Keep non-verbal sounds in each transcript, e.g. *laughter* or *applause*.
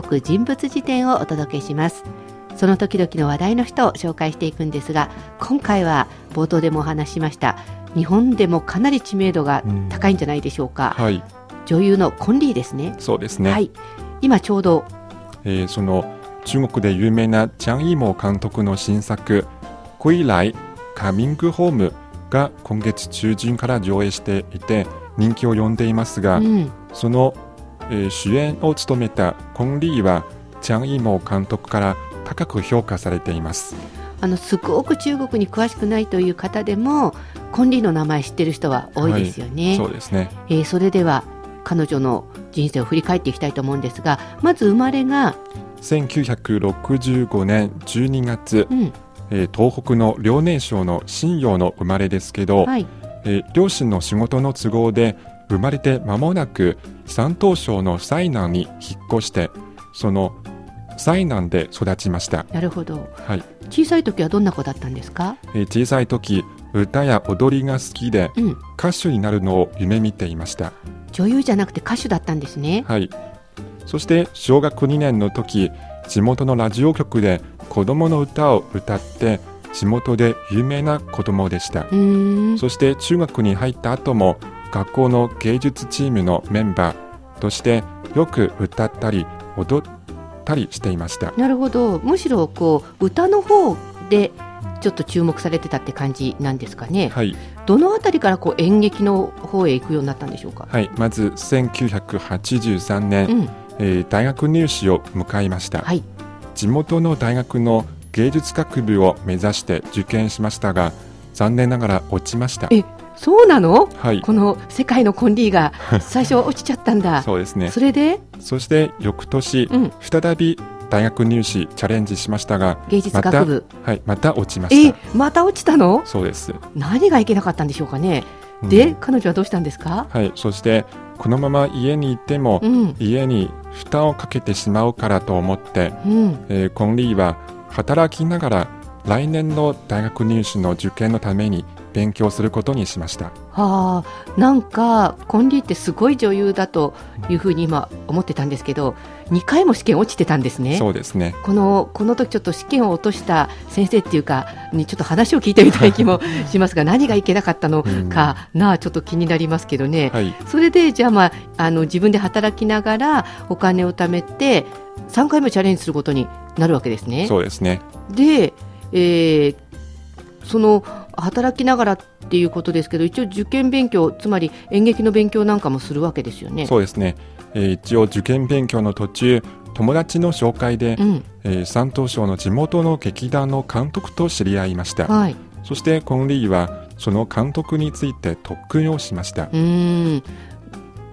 国人物辞典をお届けします。その時々の話題の人を紹介していくんですが今回は冒頭でもお話ししました日本でもかなり知名度が高いんじゃないでしょうか、はい、女優のコンリーですね。そうですね、はい、今ちょうど、えー、その中国で有名なチャン・イーモ監督の新作「归来カミングホーム」が今月中旬から上映していて人気を呼んでいますが、うん、その、えー、主演を務めたコン・リーはチャン・イーモ監督から高く評価されています。あのすごく中国に詳しくないという方でもコン・リーの名前知ってる人は多いですよね、はい、そうですね、えー、それでは彼女の人生を振り返っていきたいと思うんですがまず生まれが1965年12月、うん、えー、東北の遼寧省の信陽の生まれですけど、はい、えー、両親の仕事の都合で生まれて間もなく山東省の西南に引っ越してその西南で育ちました。なるほど、はい、小さい時はどんな子だったんですか、えー、小さい時歌や踊りが好きで、うん、歌手になるのを夢見ていました。女優じゃなくて歌手だったんですね。はい。そして小学2年の時地元のラジオ局で子供の歌を歌って地元で有名な子供でした。そして中学に入った後も学校の芸術チームのメンバーとしてよく歌ったり踊ったりしていましたなるほどむしろこう歌の方でちょっと注目されてたって感じなんですかね。はい。どのあたりからこう演劇の方へ行くようになったんでしょうか。はい。まず1983年、うん、えー、大学入試を迎えました。はい。地元の大学の芸術学部を目指して受験しましたが、残念ながら落ちました。え、そうなの？はい。この世界のコンリーが最初落ちちゃったんだ。そうですね。それで？そして翌年、うん、再び大学入試チャレンジしましたが芸術学部、ま、はいまた落ちました。えまた落ちたの？そうです。何がいけなかったんでしょうかね。で、うん、彼女はどうしたんですか？はいそしてこのまま家にいても、うん、家に負担をかけてしまうからと思って、うん、えー、コンリーは働きながら来年の大学入試の受験のために勉強することにしました。はあ、なんかコンリーってすごい女優だというふうに今思ってたんですけど、2回も試験落ちてたんですね。そうですね。このこの時ちょっと試験を落とした先生っていうかにちょっと話を聞いてみたい気も *laughs* しますが、何がいけなかったのかなちょっと気になりますけどね。はい、それでじゃあまああの自分で働きながらお金を貯めて3回もチャレンジすることになるわけですね。そうですね。で、えー、その働きながらっていうことですけど一応受験勉強つまり演劇の勉強なんかもするわけですよね。そうですね、えー、一応受験勉強の途中友達の紹介で、うん、えー、山東省の地元の劇団の監督と知り合いました、はい、そしてコンリーはその監督について特訓をしました。うん。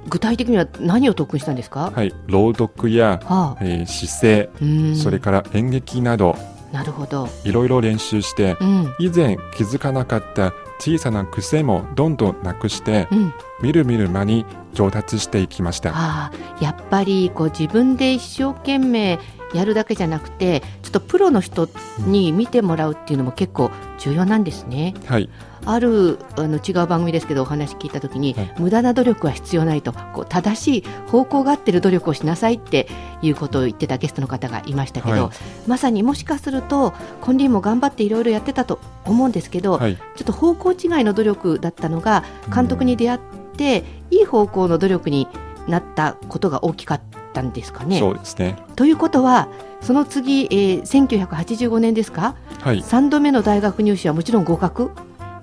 具体的には何を特訓したんですか、はい、朗読や、はあ、えー、姿勢それから演劇などなるほどいろいろ練習して、うん、以前気づかなかった小さな癖もどんどんなくして、うん、みるみる間に上達していきました。あやっぱりこう自分で一生懸命やるだけじゃなくてちょっとプロの人に見てもらうっていうのも結構重要なんですね。はい、あるあの違う番組ですけどお話聞いたときに、はい、無駄な努力は必要ないとこう正しい方向が合ってる努力をしなさいっていうことを言ってたゲストの方がいましたけど、はい、まさにもしかするとコンリーも頑張っていろいろやってたと思うんですけど、はい、ちょっと方向違いの努力だったのが監督に出会って、いい方向の努力になったことが大きかったんですかね。そうですね。ということはその次、えー、1985年ですか、はい、3度目の大学入試はもちろん合格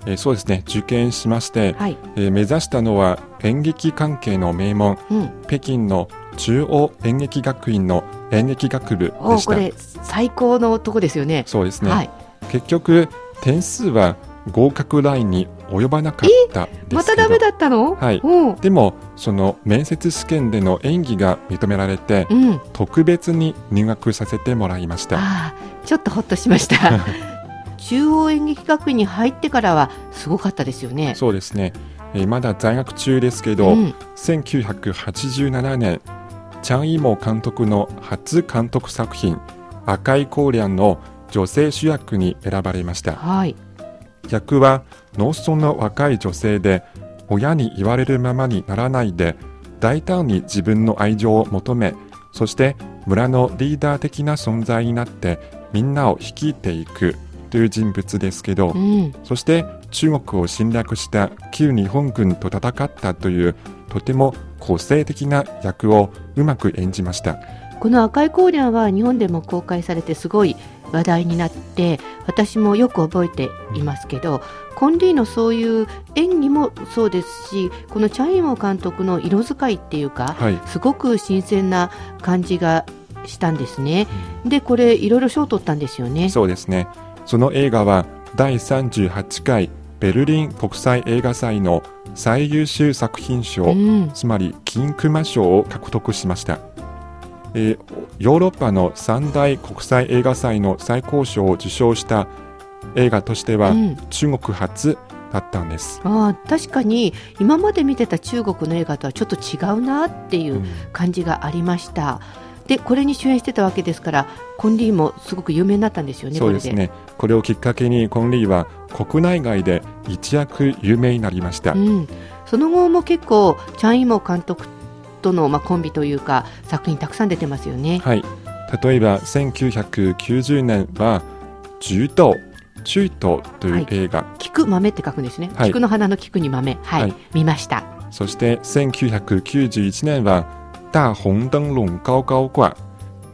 えー、そうですね。受験しまして、はい、えー、目指したのは演劇関係の名門、うん、北京の中央演劇学院の演劇学部でした。これ最高のとこですよね。そうですね、はい、結局点数は合格ラインに及ばなかったまたダメだったの？はい。でもその面接試験での演技が認められて、うん、特別に入学させてもらいました。ちょっとほっとしました *laughs* 中央演劇学院に入ってからはすごかったですよね。そうですね。えー、まだ在学中ですけど、うん、1987年、チャン・イモ監督の初監督作品、赤いコーリャンの女性主役に選ばれました。はい、役は農村の若い女性で、親に言われるままにならないで、大胆に自分の愛情を求め、そして村のリーダー的な存在になってみんなを率いていくという人物ですけど、うん、そして中国を侵略した旧日本軍と戦ったというとても個性的な役をうまく演じました。この赤いコーニャは日本でも公開されてすごい話題になって私もよく覚えていますけど、コンリーのそういう演技もそうですしこのチャイモ監督の色使いっていうか、はい、すごく新鮮な感じがしたんですね、うん、でこれいろいろ賞を取ったんですよね。そうですねその映画は第38回ベルリン国際映画祭の最優秀作品賞、うん、つまり金熊賞を獲得しました。えー、ヨーロッパの三大国際映画祭の最高賞を受賞した映画としては、中国初だったんです。あ確かに今まで見てた中国の映画とはちょっと違うなっていう感じがありました。うん、でこれに主演してたわけですからコンリーもすごく有名になったんですよねそうですね。これをきっかけにコンリーは国内外で一躍有名になりました、うん、その後も結構チャン・イモ監督との、まあ、コンビというか作品たくさん出てますよね。はい、例えば1990年は「柔道中東」という映画、はい、菊豆って書くんですね、はい、菊の花の菊に豆、はい、はい、見ました。そして1991年は「大紅灯笼高高掛」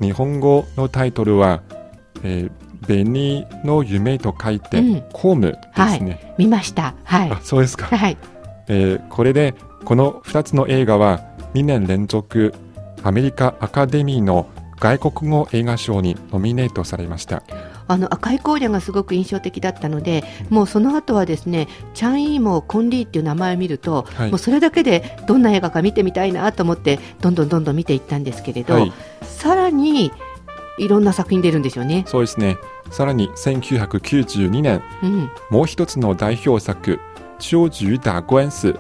日本語のタイトルは「えー、紅の夢」と書いて、うん、コームですね、はい、見ました。はい。そうですか、はい。えー、これでこの2つの映画は2年連続アメリカアカデミーの外国語映画賞にノミネートされましたあの赤い荒野がすごく印象的だったのでもうその後はですねチャン・イーモコンリーっていう名前を見ると、はい、もうそれだけでどんな映画か見てみたいなと思ってどんどんどんどん見ていったんですけれど、はい、さらにいろんな作品出るんですよね。そうですね。さらに1992年、うん、もう一つの代表作「超重打官司」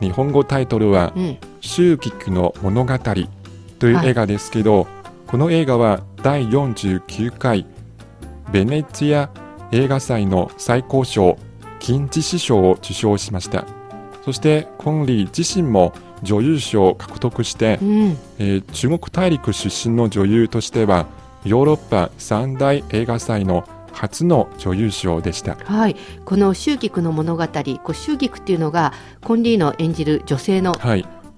日本語タイトルは「周菊の物語」という映画ですけど、はい、この映画は第49回ベネチア映画祭の最高賞金獅子賞を受賞しましたそしてコンリー自身も女優賞を獲得して、うん、えー、中国大陸出身の女優としてはヨーロッパ三大映画祭の初の女優賞でした。はい、この周菊の物語、こう周菊っていうのがコンリーの演じる女性の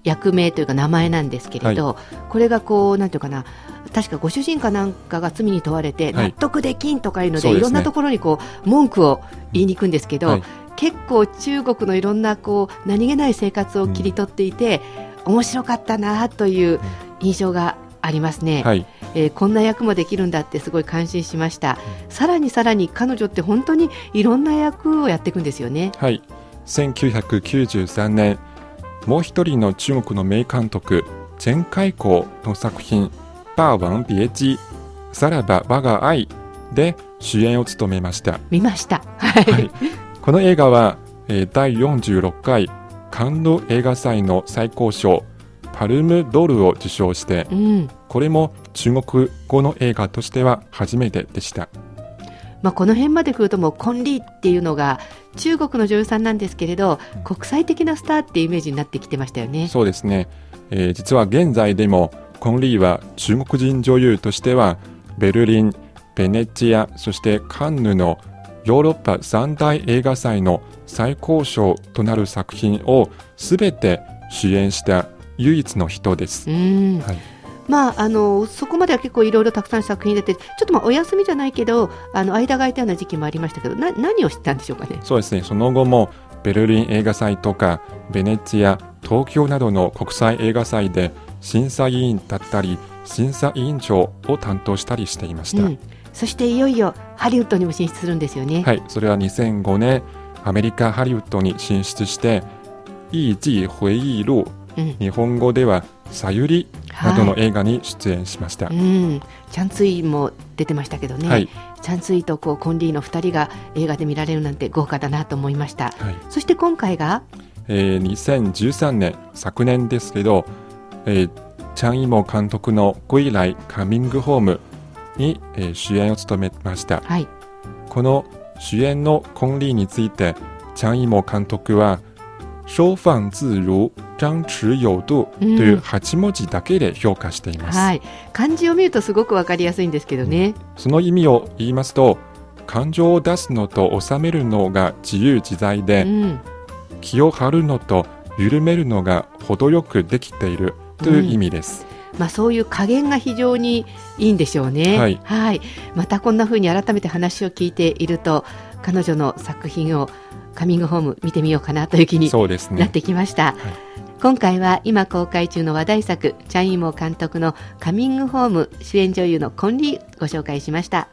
役名というか名前なんですけれど、はい、これがこうなんていうかな。確かご主人かなんかが罪に問われて納得できんとかいうので、はい、いろんなところにこう文句を言いに行くんですけど、はい、結構中国のいろんなこう何気ない生活を切り取っていて、うん、面白かったなという印象がありますね、はい、えー、こんな役もできるんだってすごい感心しました、うん、さらにさらに彼女って本当にいろんな役をやっていくんですよね。はい。1993年もう一人の中国の名監督チェン・カイコーの作品「バーワン・ビエジさらば我が愛」で主演を務めました。見ました。はい、この映画は、えー、第46回カンヌ映画祭の最高賞パルムドルを受賞して、うん、これも中国語の映画としては初めてでした。まあ、この辺まで来るともうコンリーっていうのが中国の女優さんなんですけれど国際的なスターっていうイメージになってきてましたよね。そうですね、えー、実は現在でもコンリーは中国人女優としてはベルリン、ベネチアそしてカンヌのヨーロッパ三大映画祭の最高賞となる作品をすべて主演した唯一の人です。はい。まあ、あのそこまでは結構いろいろたくさん作品出てちょっとまあお休みじゃないけどあの間が空いたような時期もありましたけどな何をしたんでしょうかね？そうですね。その後もベルリン映画祭とかベネチア東京などの国際映画祭で審査委員だったり審査委員長を担当したりしていました、うん、そしていよいよハリウッドにも進出するんですよね。はい。それは2005年アメリカハリウッドに進出して「一季回忆録」日本語では「さゆり」などの映画に出演しました、はい、うん、チャンツイも出てましたけどね、はい、チャンツイとこうコンリーの2人が映画で見られるなんて豪華だなと思いました、はい、そして今回が、えー、2013年昨年ですけど、えー、チャン・イモ監督の「归来カミングホームに」えー、主演を務めました、はい、この主演のコンリーについてチャン・イモ監督は「收放自如張弛有度という8文字だけで評価しています、うん、はい、漢字を見るとすごくわかりやすいんですけどね、その意味を言いますと感情を出すのと収めるのが自由自在で、うん、気を張るのと緩めるのが程よくできているという意味です、まあ、そういう加減が非常にいいんでしょうね。はい、はい、またこんなふうに改めて話を聞いていると彼女の作品をカミングホーム見てみようかなという気になってきました。ねはい、今回は今公開中の話題作チャン・イモ監督のカミングホーム主演女優のコンリーご紹介しました。